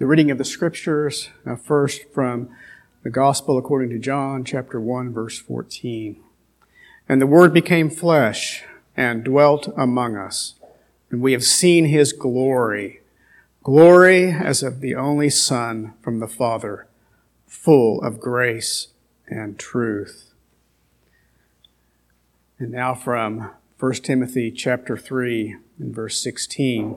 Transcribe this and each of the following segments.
The reading of the scriptures, uh, first from the Gospel according to John, chapter 1, verse 14. And the Word became flesh and dwelt among us, and we have seen his glory, glory as of the only Son from the Father, full of grace and truth. And now from 1 Timothy chapter 3 and verse 16.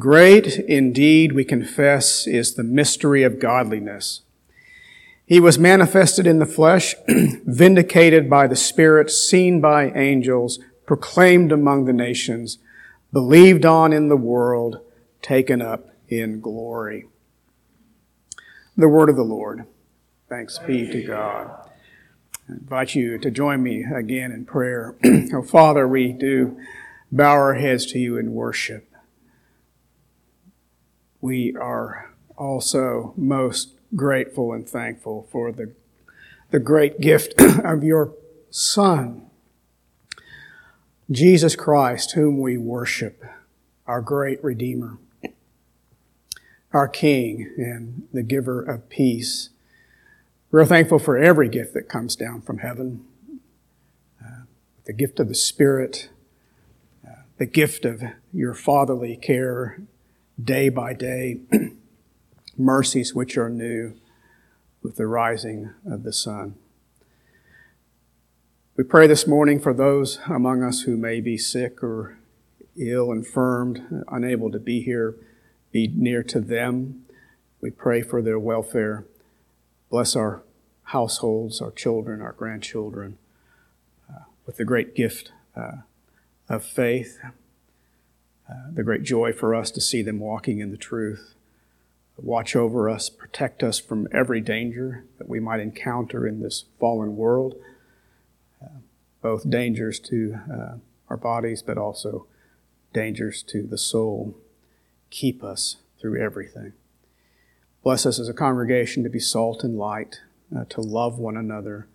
Great indeed, we confess, is the mystery of godliness. He was manifested in the flesh, vindicated by the Spirit, seen by angels, proclaimed among the nations, believed on in the world, taken up in glory. The word of the Lord. Thanks be to God. I invite you to join me again in prayer. oh, Father, we do bow our heads to you in worship we are also most grateful and thankful for the, the great gift of your Son, Jesus Christ, whom we worship, our great Redeemer, our King, and the giver of peace. We're thankful for every gift that comes down from heaven uh, the gift of the Spirit, uh, the gift of your fatherly care day by day, mercies which are new with the rising of the sun. We pray this morning for those among us who may be sick or ill, infirmed, unable to be here, be near to them. We pray for their welfare. Bless our households, our children, our grandchildren, uh, with the great gift uh, of faith the great joy for us to see them walking in the truth. Watch over us, protect us from every danger that we might encounter in this fallen world, uh, both dangers to uh, our bodies, but also dangers to the soul. Keep us through everything. Bless us as a congregation to be salt and light, uh, to love one another,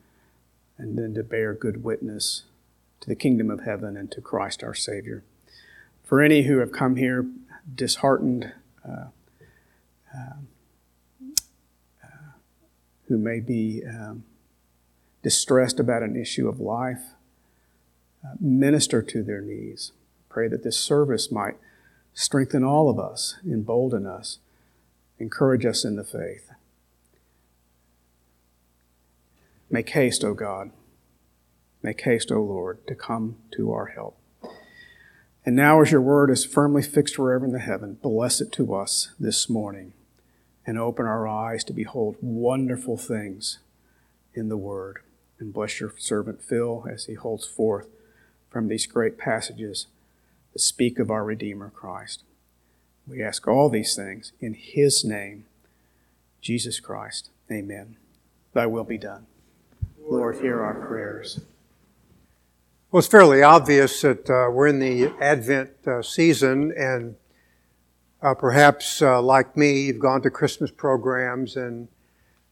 and then to bear good witness to the kingdom of heaven and to Christ our Savior for any who have come here disheartened, uh, uh, uh, who may be um, distressed about an issue of life, uh, minister to their needs. Pray that this service might strengthen all of us, embolden us, encourage us in the faith. Make haste, O God. Make haste, O Lord, to come to our help. And now, as your word is firmly fixed forever in the heaven, bless it to us this morning and open our eyes to behold wonderful things in the word. And bless your servant Phil as he holds forth from these great passages that speak of our Redeemer Christ. We ask all these things in his name, Jesus Christ. Amen. Thy will be done. Lord, hear our prayers. Well, it's fairly obvious that uh, we're in the Advent uh, season, and uh, perhaps, uh, like me, you've gone to Christmas programs and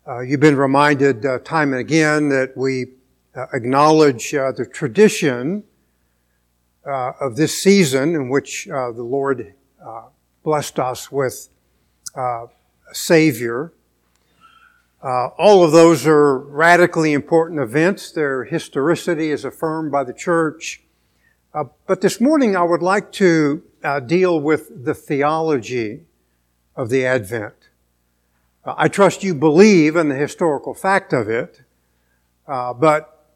uh, you've been reminded uh, time and again that we acknowledge the tradition of this season in which the Lord blessed us with a Savior. Uh, all of those are radically important events. Their historicity is affirmed by the church. Uh, but this morning I would like to uh, deal with the theology of the Advent. Uh, I trust you believe in the historical fact of it, uh, but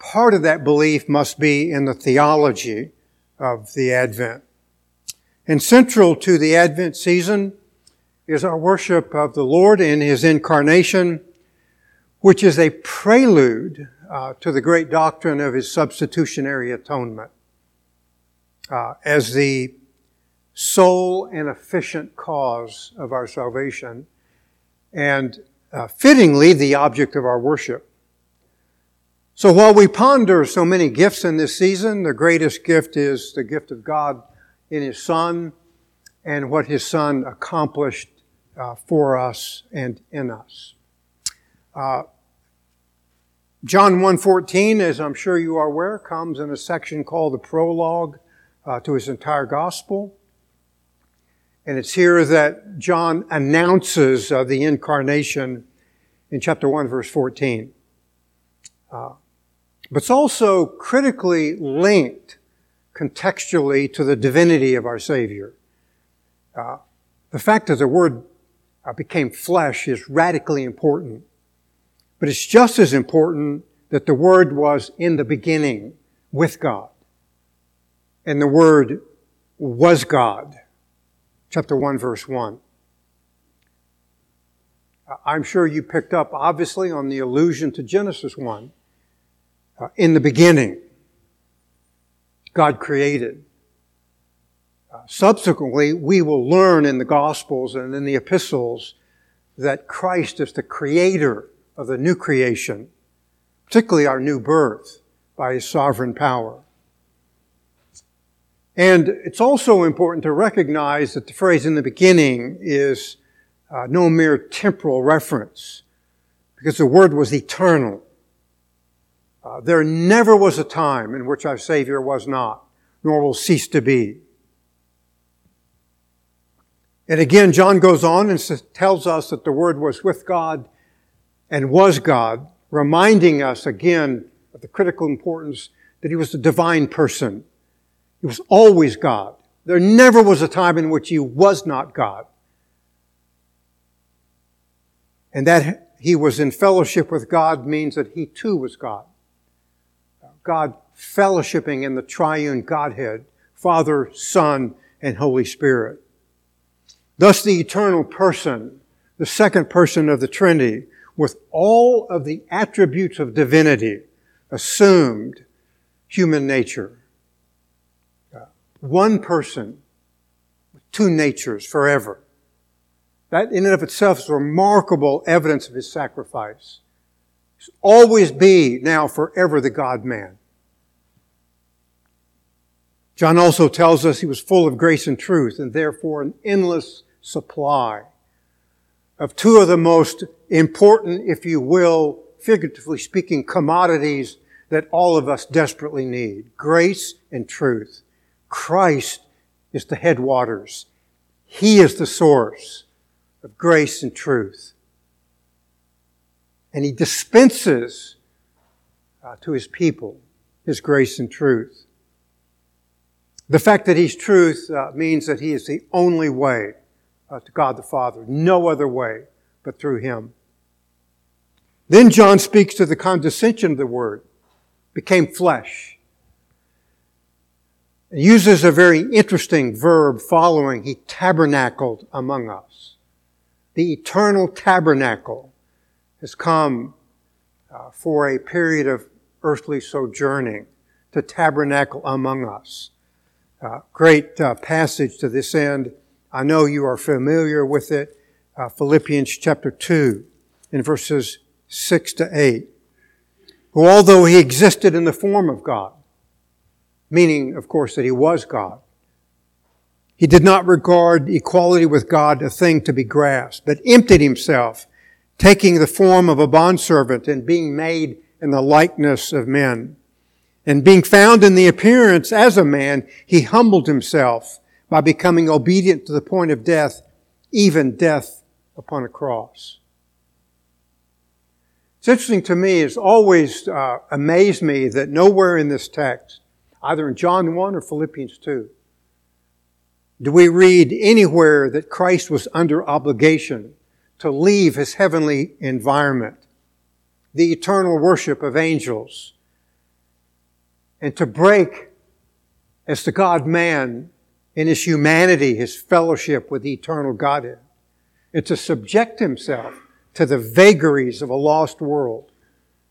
part of that belief must be in the theology of the Advent. And central to the Advent season is our worship of the Lord in His incarnation, which is a prelude uh, to the great doctrine of His substitutionary atonement. Uh, as the sole and efficient cause of our salvation, and uh, fittingly the object of our worship. So while we ponder so many gifts in this season, the greatest gift is the gift of God in His Son and what His Son accomplished uh, for us and in us. Uh, John 1.14, as I'm sure you are aware, comes in a section called the prologue uh, to his entire gospel. And it's here that John announces uh, the incarnation in chapter 1, verse 14. Uh, but it's also critically linked contextually to the divinity of our Savior. Uh, the fact that the Word became flesh is radically important. But it's just as important that the Word was in the beginning with God. And the Word was God. Chapter 1, verse 1. I'm sure you picked up, obviously, on the allusion to Genesis 1. Uh, in the beginning, God created. Subsequently, we will learn in the Gospels and in the epistles that Christ is the creator of the new creation, particularly our new birth by his sovereign power. And it's also important to recognize that the phrase in the beginning is uh, no mere temporal reference, because the word was eternal. Uh, there never was a time in which our Savior was not, nor will cease to be. And again, John goes on and tells us that the Word was with God and was God, reminding us again of the critical importance that He was the divine person. He was always God. There never was a time in which He was not God. And that He was in fellowship with God means that He too was God. God fellowshipping in the triune Godhead, Father, Son, and Holy Spirit. Thus the eternal person, the second person of the Trinity, with all of the attributes of divinity, assumed human nature. One person, two natures forever. That in and of itself is remarkable evidence of his sacrifice. He's Always be now forever the God man. John also tells us he was full of grace and truth and therefore an endless supply of two of the most important, if you will, figuratively speaking, commodities that all of us desperately need. Grace and truth. Christ is the headwaters. He is the source of grace and truth. And He dispenses uh, to His people His grace and truth. The fact that He's truth uh, means that He is the only way uh, to God the Father. No other way but through Him. Then John speaks to the condescension of the Word, became flesh. He uses a very interesting verb following, He tabernacled among us. The eternal tabernacle has come uh, for a period of earthly sojourning to tabernacle among us. Uh, great uh, passage to this end. I know you are familiar with it. Uh, Philippians chapter 2 in verses 6 to 8. Who although he existed in the form of God, meaning, of course, that he was God, he did not regard equality with God a thing to be grasped, but emptied himself, taking the form of a bondservant and being made in the likeness of men. And being found in the appearance as a man, he humbled himself by becoming obedient to the point of death, even death upon a cross. It's interesting to me, it's always uh, amazed me that nowhere in this text, either in John 1 or Philippians 2, do we read anywhere that Christ was under obligation to leave his heavenly environment, the eternal worship of angels, and to break as the God man in his humanity, his fellowship with the eternal Godhead, and to subject himself to the vagaries of a lost world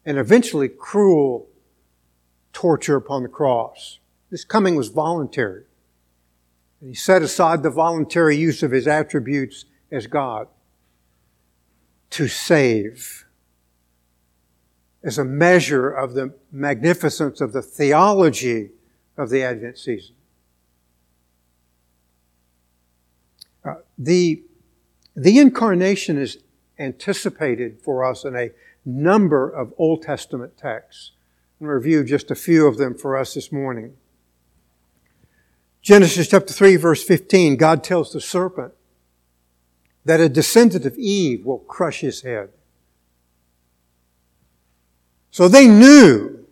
and eventually cruel torture upon the cross. This coming was voluntary. And he set aside the voluntary use of his attributes as God to save as a measure of the magnificence of the theology of the Advent season. The, the incarnation is anticipated for us in a number of Old Testament texts. Going review just a few of them for us this morning. Genesis chapter 3 verse 15, God tells the serpent that a descendant of Eve will crush his head. So they knew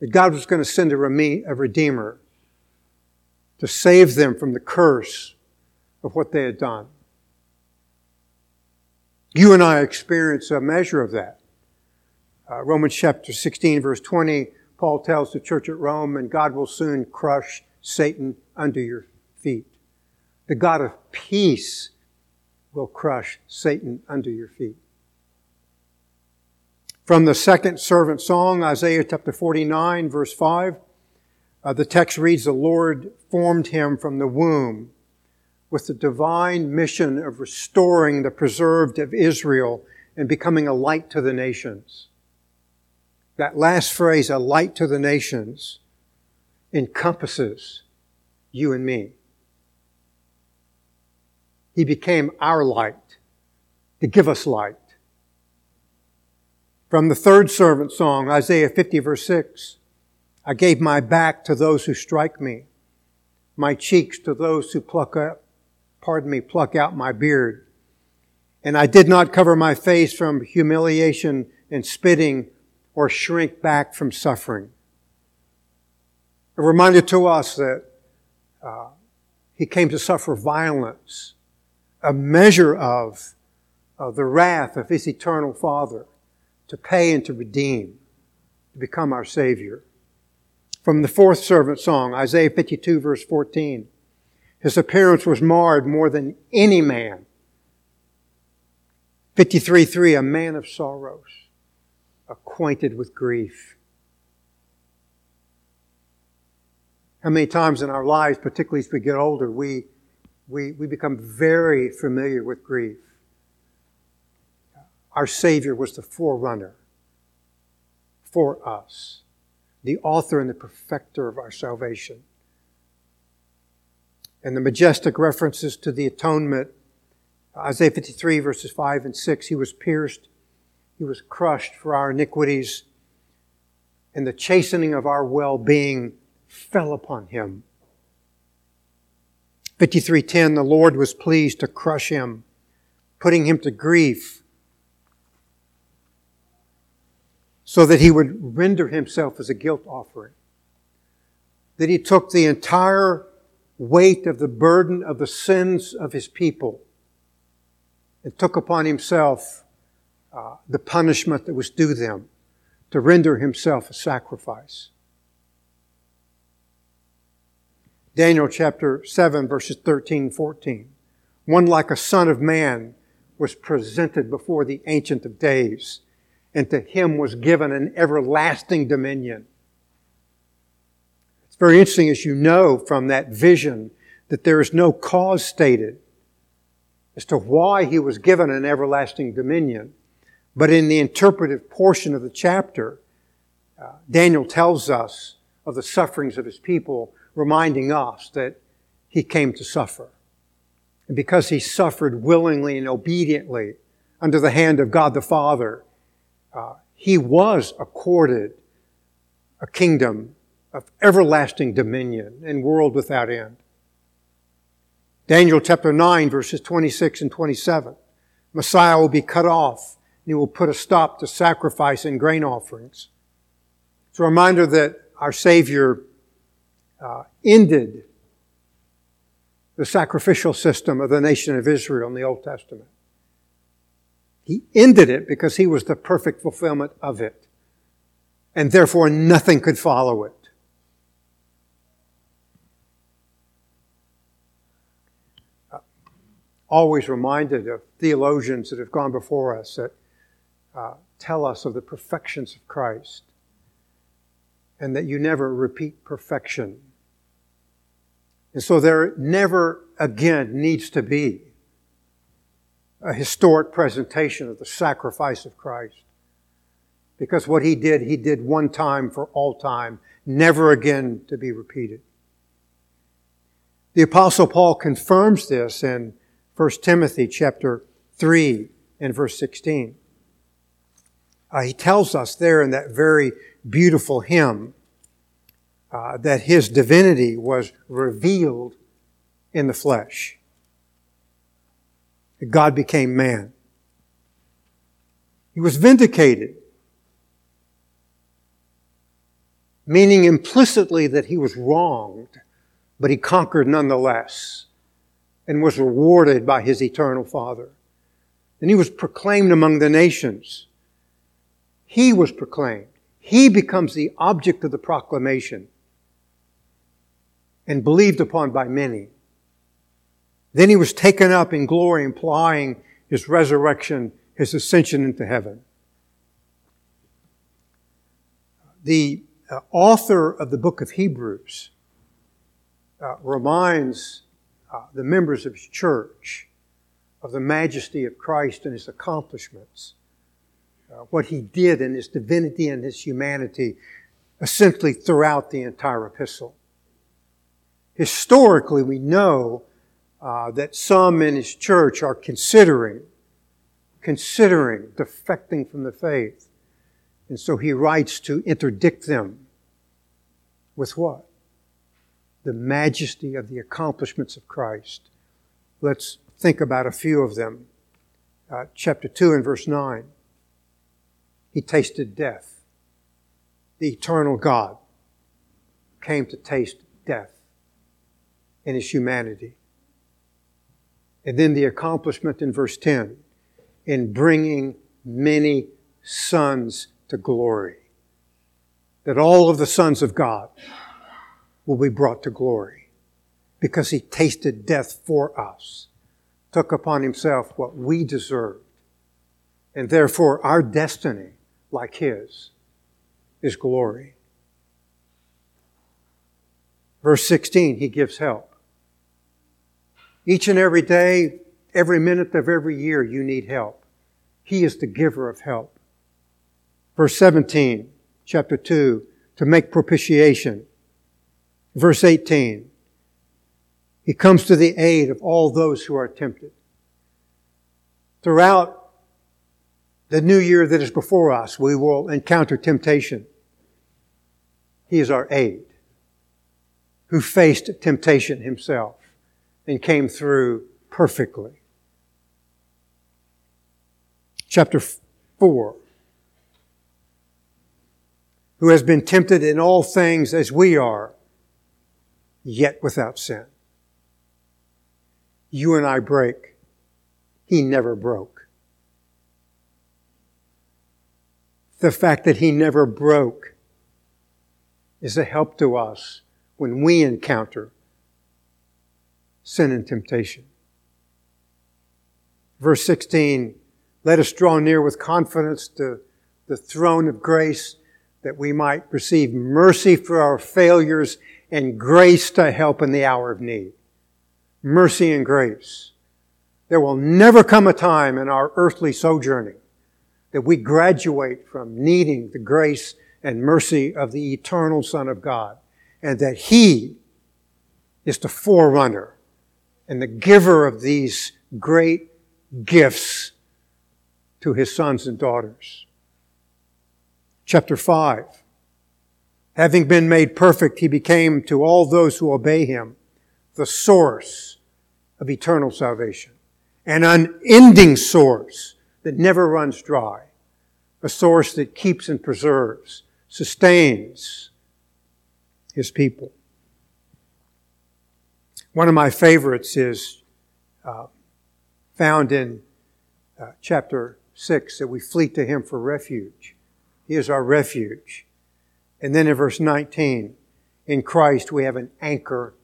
that God was going to send a redeemer to save them from the curse of what they had done. You and I experience a measure of that. Uh, Romans chapter 16, verse 20, Paul tells the church at Rome, and God will soon crush Satan under your feet. The God of peace will crush Satan under your feet. From the second servant song, Isaiah chapter 49, verse 5, uh, the text reads, The Lord formed him from the womb with the divine mission of restoring the preserved of Israel and becoming a light to the nations. That last phrase, a light to the nations, encompasses you and me. He became our light to give us light. From the third servant song, Isaiah 50 verse 6, I gave my back to those who strike me, my cheeks to those who pluck up pardon me, pluck out my beard. And I did not cover my face from humiliation and spitting or shrink back from suffering. A reminder to us that uh, he came to suffer violence, a measure of, of the wrath of his eternal Father to pay and to redeem, to become our Savior. From the fourth servant song, Isaiah 52 verse 14. His appearance was marred more than any man. 53.3, a man of sorrows, acquainted with grief. How many times in our lives, particularly as we get older, we, we, we become very familiar with grief. Our Savior was the forerunner for us, the author and the perfecter of our salvation and the majestic references to the atonement. Isaiah 53 verses 5 and 6, He was pierced, He was crushed for our iniquities, and the chastening of our well-being fell upon Him. 53.10, the Lord was pleased to crush Him, putting Him to grief, so that He would render Himself as a guilt offering. That He took the entire weight of the burden of the sins of his people and took upon himself uh, the punishment that was due them to render himself a sacrifice. Daniel chapter 7 verses 13 14. One like a son of man was presented before the Ancient of Days, and to him was given an everlasting dominion very interesting, as you know from that vision, that there is no cause stated as to why he was given an everlasting dominion. But in the interpretive portion of the chapter, uh, Daniel tells us of the sufferings of his people, reminding us that he came to suffer. And because he suffered willingly and obediently under the hand of God the Father, uh, he was accorded a kingdom of everlasting dominion and world without end. Daniel chapter 9 verses 26 and 27. Messiah will be cut off and he will put a stop to sacrifice and grain offerings. It's a reminder that our Savior uh, ended the sacrificial system of the nation of Israel in the Old Testament. He ended it because he was the perfect fulfillment of it. And therefore nothing could follow it. Always reminded of theologians that have gone before us that uh, tell us of the perfections of Christ and that you never repeat perfection. And so there never again needs to be a historic presentation of the sacrifice of Christ. Because what he did, he did one time for all time, never again to be repeated. The apostle Paul confirms this in 1 Timothy chapter 3 and verse 16. Uh, he tells us there in that very beautiful hymn, uh, that his divinity was revealed in the flesh. God became man. He was vindicated, meaning implicitly that he was wronged, but he conquered nonetheless and was rewarded by his eternal Father. And he was proclaimed among the nations. He was proclaimed. He becomes the object of the proclamation and believed upon by many. Then he was taken up in glory, implying his resurrection, his ascension into heaven. The uh, author of the book of Hebrews uh, reminds uh, the members of his church of the majesty of Christ and his accomplishments, uh, what he did in his divinity and his humanity, essentially throughout the entire epistle. Historically, we know uh, that some in his church are considering, considering defecting from the faith. And so he writes to interdict them with what? The majesty of the accomplishments of Christ. Let's think about a few of them. Uh, chapter 2 and verse 9. He tasted death. The eternal God came to taste death in his humanity. And then the accomplishment in verse 10 in bringing many sons to glory. That all of the sons of God will be brought to glory because he tasted death for us, took upon himself what we deserved, and therefore our destiny, like his, is glory. Verse 16, he gives help. Each and every day, every minute of every year, you need help. He is the giver of help. Verse 17, chapter 2, to make propitiation. Verse 18, He comes to the aid of all those who are tempted. Throughout the new year that is before us, we will encounter temptation. He is our aid, who faced temptation himself and came through perfectly. Chapter 4 Who has been tempted in all things as we are, yet without sin. You and I break. He never broke. The fact that he never broke is a help to us when we encounter sin and temptation. Verse 16, let us draw near with confidence to the throne of grace that we might receive mercy for our failures and grace to help in the hour of need. Mercy and grace. There will never come a time in our earthly sojourning that we graduate from needing the grace and mercy of the eternal Son of God and that He is the forerunner and the giver of these great gifts to his sons and daughters. Chapter 5. Having been made perfect, he became to all those who obey him the source of eternal salvation. An unending source that never runs dry. A source that keeps and preserves, sustains his people. One of my favorites is uh, found in uh, chapter 6 that we flee to him for refuge. He is our refuge. And then in verse 19, in Christ we have an anchor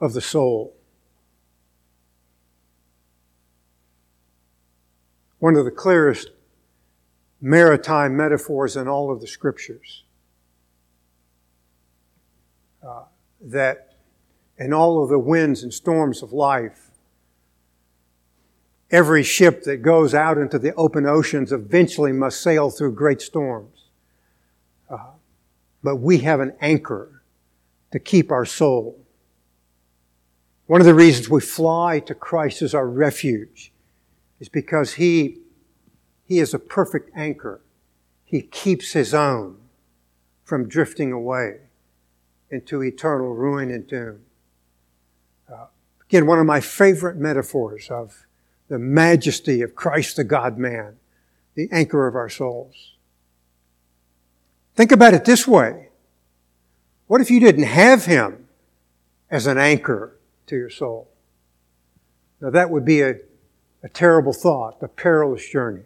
of the soul. One of the clearest maritime metaphors in all of the scriptures. Uh, that in all of the winds and storms of life. Every ship that goes out into the open oceans eventually must sail through great storms. But we have an anchor to keep our soul. One of the reasons we fly to Christ as our refuge is because He, He is a perfect anchor. He keeps His own from drifting away. into eternal ruin and doom. Uh, again, one of my favorite metaphors of the majesty of Christ the God man, the anchor of our souls. Think about it this way. What if you didn't have Him as an anchor to your soul? Now that would be a, a terrible thought, a perilous journey.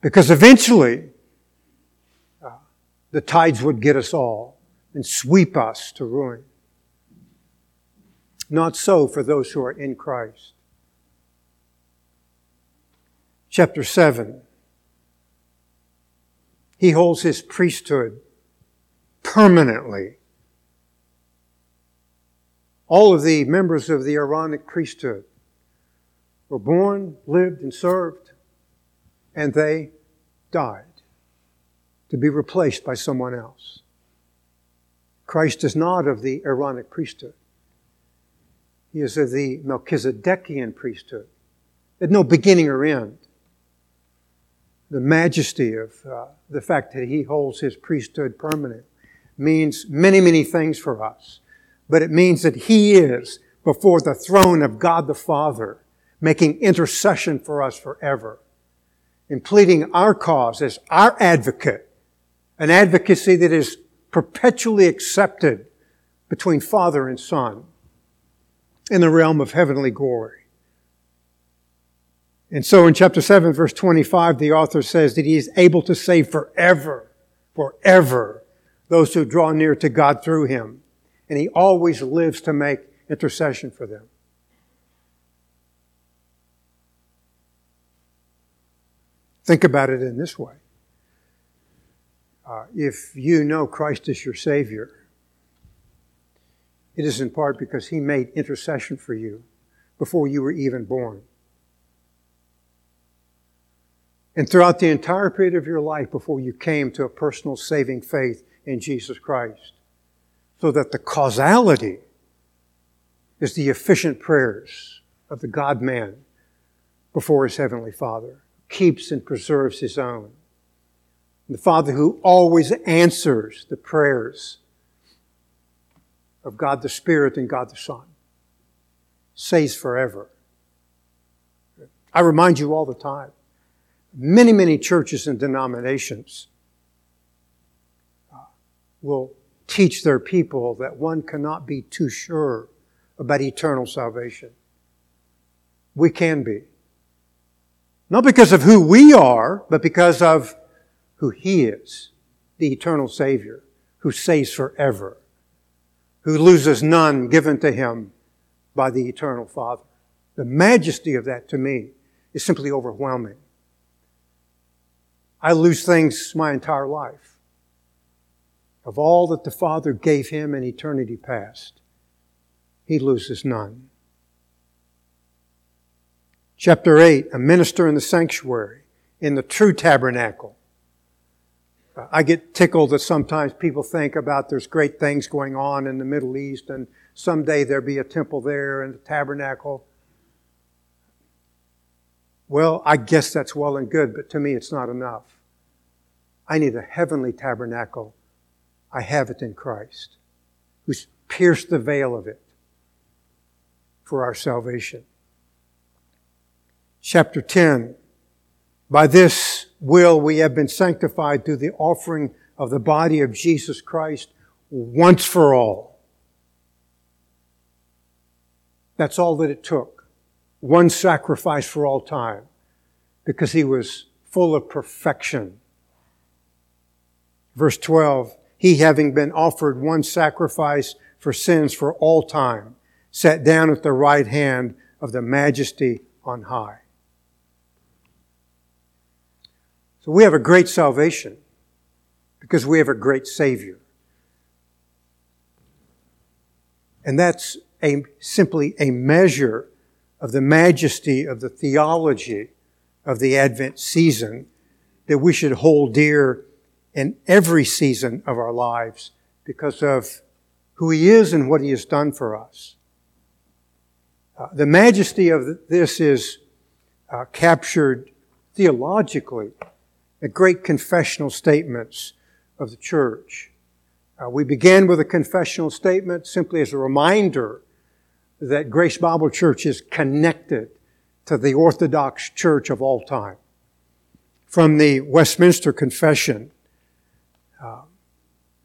Because eventually, uh, the tides would get us all and sweep us to ruin. Not so for those who are in Christ. Chapter 7. He holds his priesthood permanently. All of the members of the Aaronic priesthood were born, lived, and served, and they died to be replaced by someone else. Christ is not of the Aaronic priesthood. He is of the Melchizedekian priesthood. There's no beginning or end. The majesty of uh, the fact that he holds his priesthood permanent means many, many things for us. But it means that he is before the throne of God the Father, making intercession for us forever and pleading our cause as our advocate, an advocacy that is perpetually accepted between Father and Son in the realm of heavenly glory. And so in chapter 7, verse 25, the author says that he is able to save forever, forever, those who draw near to God through him. And he always lives to make intercession for them. Think about it in this way. Uh, if you know Christ is your Savior, it is in part because He made intercession for you before you were even born. And throughout the entire period of your life before you came to a personal saving faith in Jesus Christ. So that the causality is the efficient prayers of the God man before his heavenly Father, keeps and preserves his own. The Father who always answers the prayers of God the Spirit and God the Son saves forever. I remind you all the time many, many churches and denominations uh, will teach their people that one cannot be too sure about eternal salvation. We can be. Not because of who we are, but because of who He is, the eternal Savior, who saves forever, who loses none given to Him by the eternal Father. The majesty of that to me is simply overwhelming. I lose things my entire life. Of all that the Father gave him in eternity past, he loses none. Chapter 8, a minister in the sanctuary, in the true tabernacle. I get tickled that sometimes people think about there's great things going on in the Middle East and someday there'll be a temple there and a tabernacle. Well, I guess that's well and good, but to me it's not enough. I need a heavenly tabernacle. I have it in Christ, who's pierced the veil of it for our salvation. Chapter 10. By this will we have been sanctified through the offering of the body of Jesus Christ once for all. That's all that it took. One sacrifice for all time because he was full of perfection. Verse 12, he having been offered one sacrifice for sins for all time, sat down at the right hand of the majesty on high. So we have a great salvation because we have a great Savior. And that's a, simply a measure of the majesty of the theology of the Advent season that we should hold dear in every season of our lives because of who He is and what He has done for us. Uh, the majesty of this is uh, captured theologically at great confessional statements of the church. Uh, we began with a confessional statement simply as a reminder that Grace Bible Church is connected to the Orthodox Church of all time. From the Westminster Confession, uh,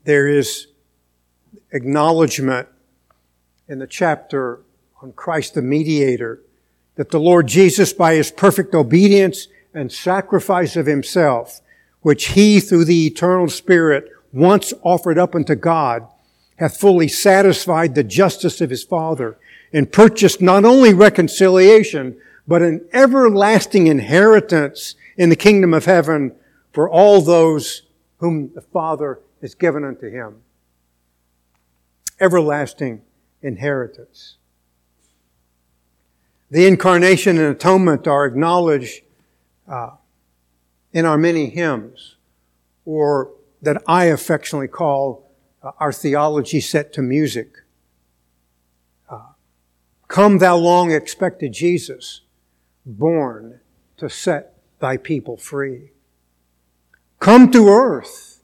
there is acknowledgement in the chapter on Christ the mediator that the Lord Jesus, by his perfect obedience and sacrifice of himself, which he through the eternal Spirit once offered up unto God, hath fully satisfied the justice of his Father and purchased not only reconciliation, but an everlasting inheritance in the kingdom of heaven for all those whom the Father has given unto him. Everlasting inheritance. The incarnation and atonement are acknowledged uh, in our many hymns, or that I affectionately call uh, our theology set to music. Come, thou long expected Jesus, born to set thy people free. Come to earth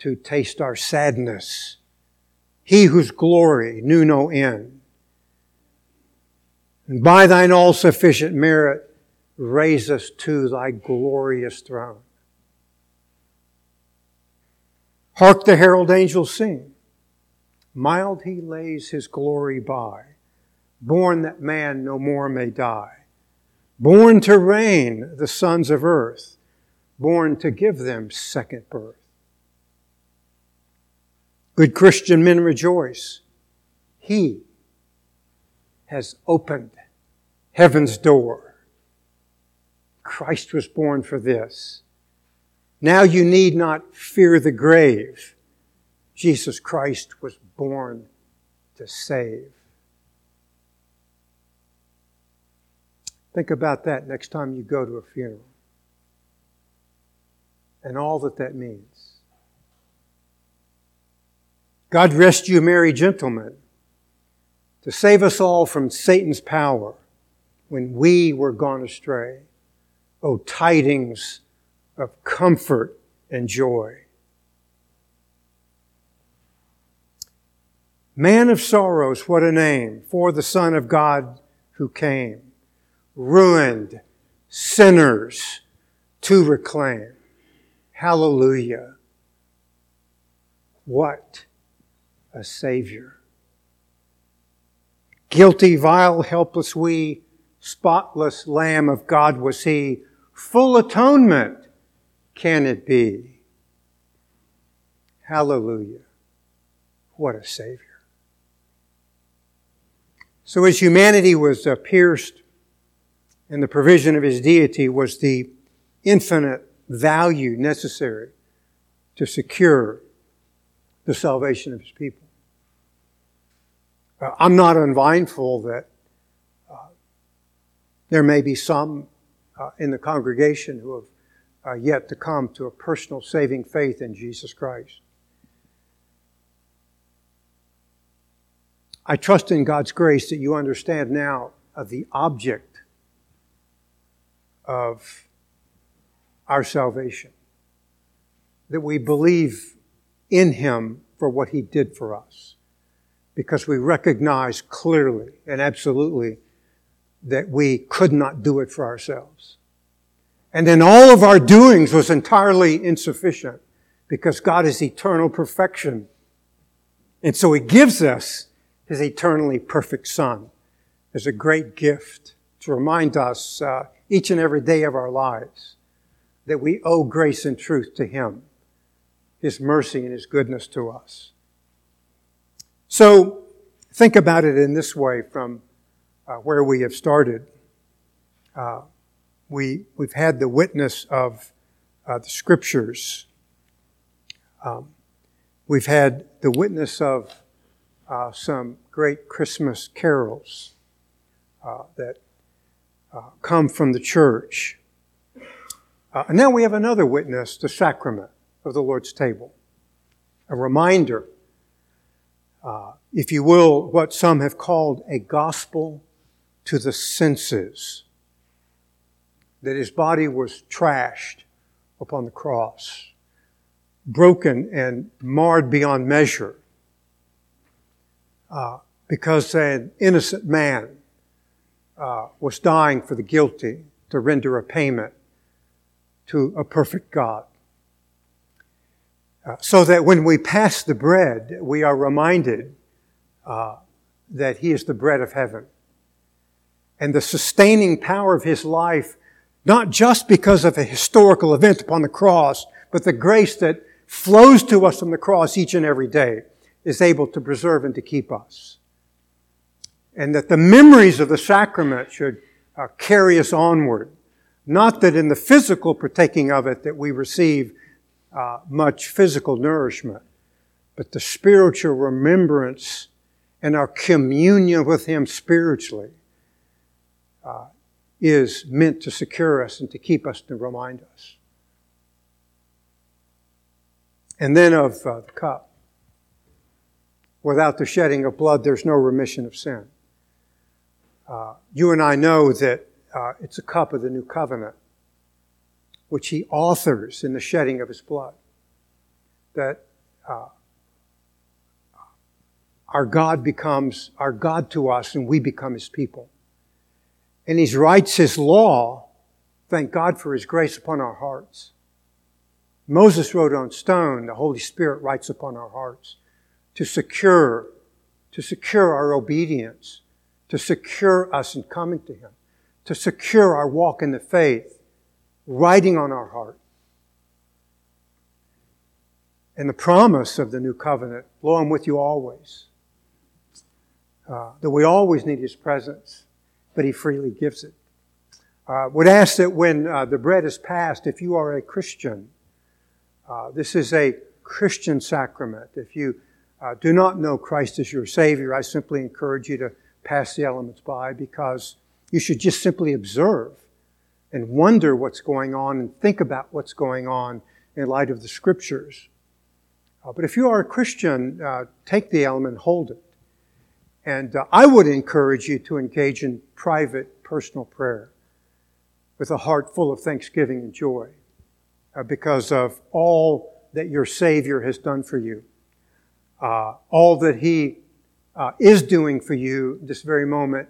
to taste our sadness. He whose glory knew no end. And by thine all sufficient merit, raise us to thy glorious throne. Hark the herald angels sing. Mild he lays his glory by, born that man no more may die, born to reign the sons of earth, born to give them second birth. Good Christian men rejoice. He has opened heaven's door. Christ was born for this now you need not fear the grave. Jesus Christ was born to save. Think about that next time you go to a funeral and all that that means. God rest you, merry gentlemen, to save us all from Satan's power when we were gone astray. O tidings of comfort and joy. Man of sorrows, what a name for the Son of God who came. Ruined sinners to reclaim. Hallelujah. What a Savior. Guilty, vile, helpless we, spotless Lamb of God was He, full atonement can it be? Hallelujah. What a Savior. So as humanity was uh, pierced and the provision of His deity was the infinite value necessary to secure the salvation of His people. Uh, I'm not unmindful that uh, there may be some uh, in the congregation who have uh, yet to come to a personal saving faith in Jesus Christ. I trust in God's grace that you understand now of the object of our salvation. That we believe in Him for what He did for us. Because we recognize clearly and absolutely that we could not do it for ourselves. And then all of our doings was entirely insufficient because God is eternal perfection. And so He gives us His eternally perfect Son as a great gift to remind us uh, each and every day of our lives that we owe grace and truth to Him, His mercy and His goodness to us. So think about it in this way from uh, where we have started. Uh, we, we've had the witness of uh, the scriptures. Um, we've had the witness of uh, some great Christmas carols uh, that uh, come from the church. Uh, and now we have another witness, the sacrament of the Lord's table. A reminder, uh, if you will, what some have called a gospel to the senses that his body was trashed upon the cross. broken and marred beyond measure uh, because an innocent man uh, was dying for the guilty to render a payment to a perfect God. Uh, so that when we pass the bread, we are reminded uh, that He is the bread of heaven. And the sustaining power of His life, not just because of a historical event upon the cross, but the grace that flows to us from the cross each and every day is able to preserve and to keep us. And that the memories of the sacrament should uh, carry us onward. Not that in the physical partaking of it that we receive uh, much physical nourishment, but the spiritual remembrance and our communion with Him spiritually uh, is meant to secure us and to keep us, to remind us. And then of uh, the cup. Without the shedding of blood, there's no remission of sin. Uh, you and I know that uh, it's a cup of the new covenant, which he authors in the shedding of his blood. That uh, our God becomes our God to us and we become his people. And he writes his law, thank God for his grace upon our hearts. Moses wrote on stone, the Holy Spirit writes upon our hearts to secure, to secure our obedience, to secure us in coming to him, to secure our walk in the faith, writing on our heart. And the promise of the new covenant, lo, I'm with you always uh, that we always need His presence, but He freely gives it. Uh, would ask that when uh, the bread is passed, if you are a Christian, uh, this is a Christian sacrament. If you uh, do not know Christ as your Savior, I simply encourage you to pass the elements by because you should just simply observe and wonder what's going on and think about what's going on in light of the Scriptures. Uh, but if you are a Christian, take the element, hold it. And uh, I would encourage you to engage in private, personal prayer with a heart full of thanksgiving and joy uh, because of all that your Savior has done for you, uh, all that He uh, is doing for you this very moment,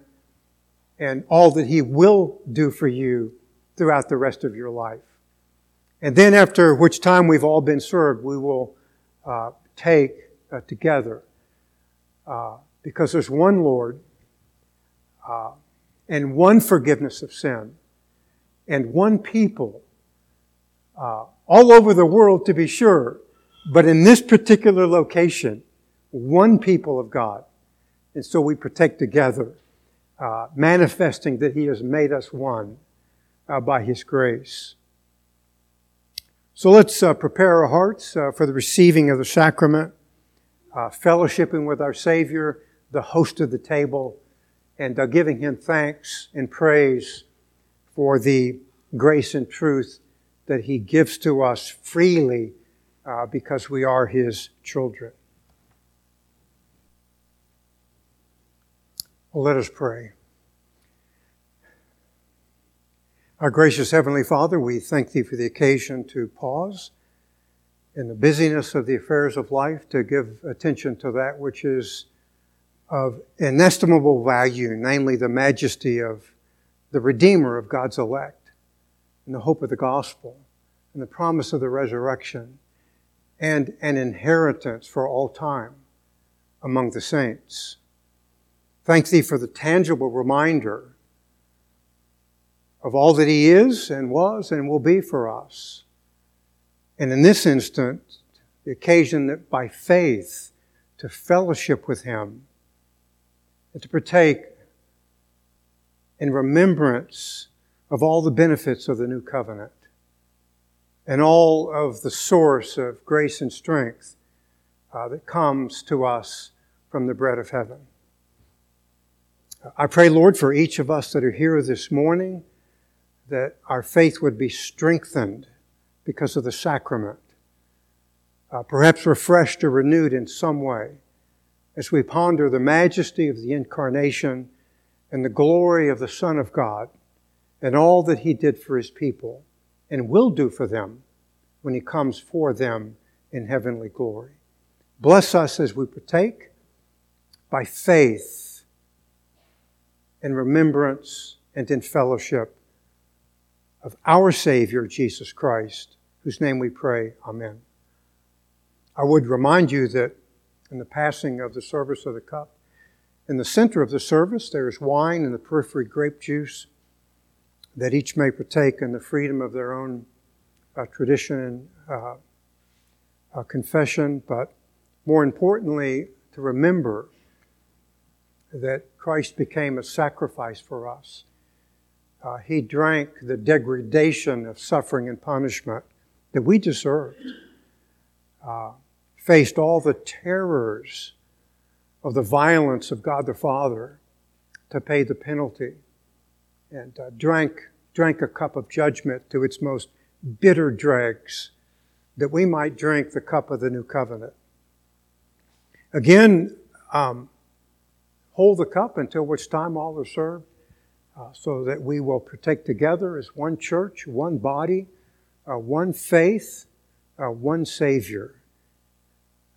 and all that He will do for you throughout the rest of your life. And then, after which time we've all been served, we will uh, take uh, together because there's one Lord uh, and one forgiveness of sin and one people uh, all over the world to be sure, but in this particular location, one people of God. And so we partake together, uh, manifesting that He has made us one uh, by His grace. So let's uh, prepare our hearts uh, for the receiving of the sacrament, fellowshipping with our Savior the host of the table and uh, giving him thanks and praise for the grace and truth that he gives to us freely uh, because we are his children. Well, let us pray. Our gracious Heavenly Father, we thank Thee for the occasion to pause in the busyness of the affairs of life to give attention to that which is of inestimable value, namely the majesty of the Redeemer of God's elect, and the hope of the gospel, and the promise of the resurrection, and an inheritance for all time among the saints. Thank Thee for the tangible reminder of all that He is and was and will be for us. And in this instant, the occasion that by faith to fellowship with Him and to partake in remembrance of all the benefits of the new covenant and all of the source of grace and strength uh, that comes to us from the bread of heaven. I pray, Lord, for each of us that are here this morning, that our faith would be strengthened because of the sacrament, uh, perhaps refreshed or renewed in some way as we ponder the majesty of the incarnation and the glory of the Son of God and all that He did for His people and will do for them when He comes for them in heavenly glory. Bless us as we partake by faith in remembrance and in fellowship of our Savior, Jesus Christ, whose name we pray. Amen. I would remind you that in the passing of the service of the cup, in the center of the service, there is wine and the periphery grape juice that each may partake in the freedom of their own uh, tradition and uh, uh, confession, but more importantly, to remember that Christ became a sacrifice for us. Uh, he drank the degradation of suffering and punishment that we deserved, uh, faced all the terrors of the violence of God the Father to pay the penalty, and uh, drank, drank a cup of judgment to its most bitter dregs that we might drink the cup of the new covenant. Again, um, hold the cup until which time all are served, uh, so that we will partake together as one church, one body, uh, one faith, uh, one Savior.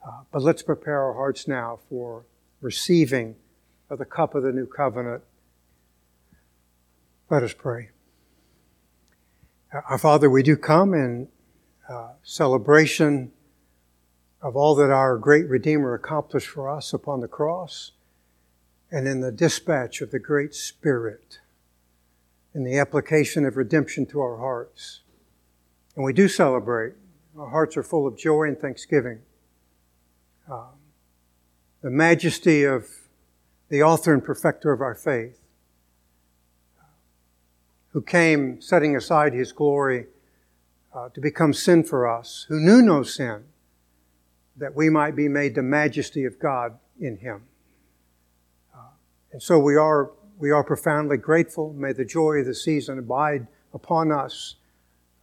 Uh, but let's prepare our hearts now for receiving of the cup of the new covenant. Let us pray. Uh, our Father, we do come in uh, celebration of all that our great Redeemer accomplished for us upon the cross and in the dispatch of the great Spirit in the application of redemption to our hearts. And we do celebrate. Our hearts are full of joy and thanksgiving. Um, the majesty of the author and perfecter of our faith, who came setting aside his glory uh, to become sin for us, who knew no sin, that we might be made the majesty of God in him. And so we are, we are profoundly grateful. May the joy of the season abide upon us,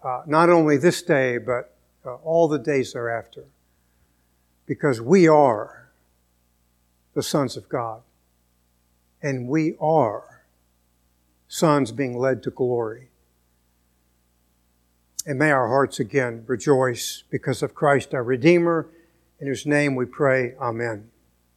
uh, not only this day, but uh, all the days thereafter, because we are the sons of God. And we are sons being led to glory. And may our hearts again rejoice because of Christ our Redeemer, in whose name we pray, Amen.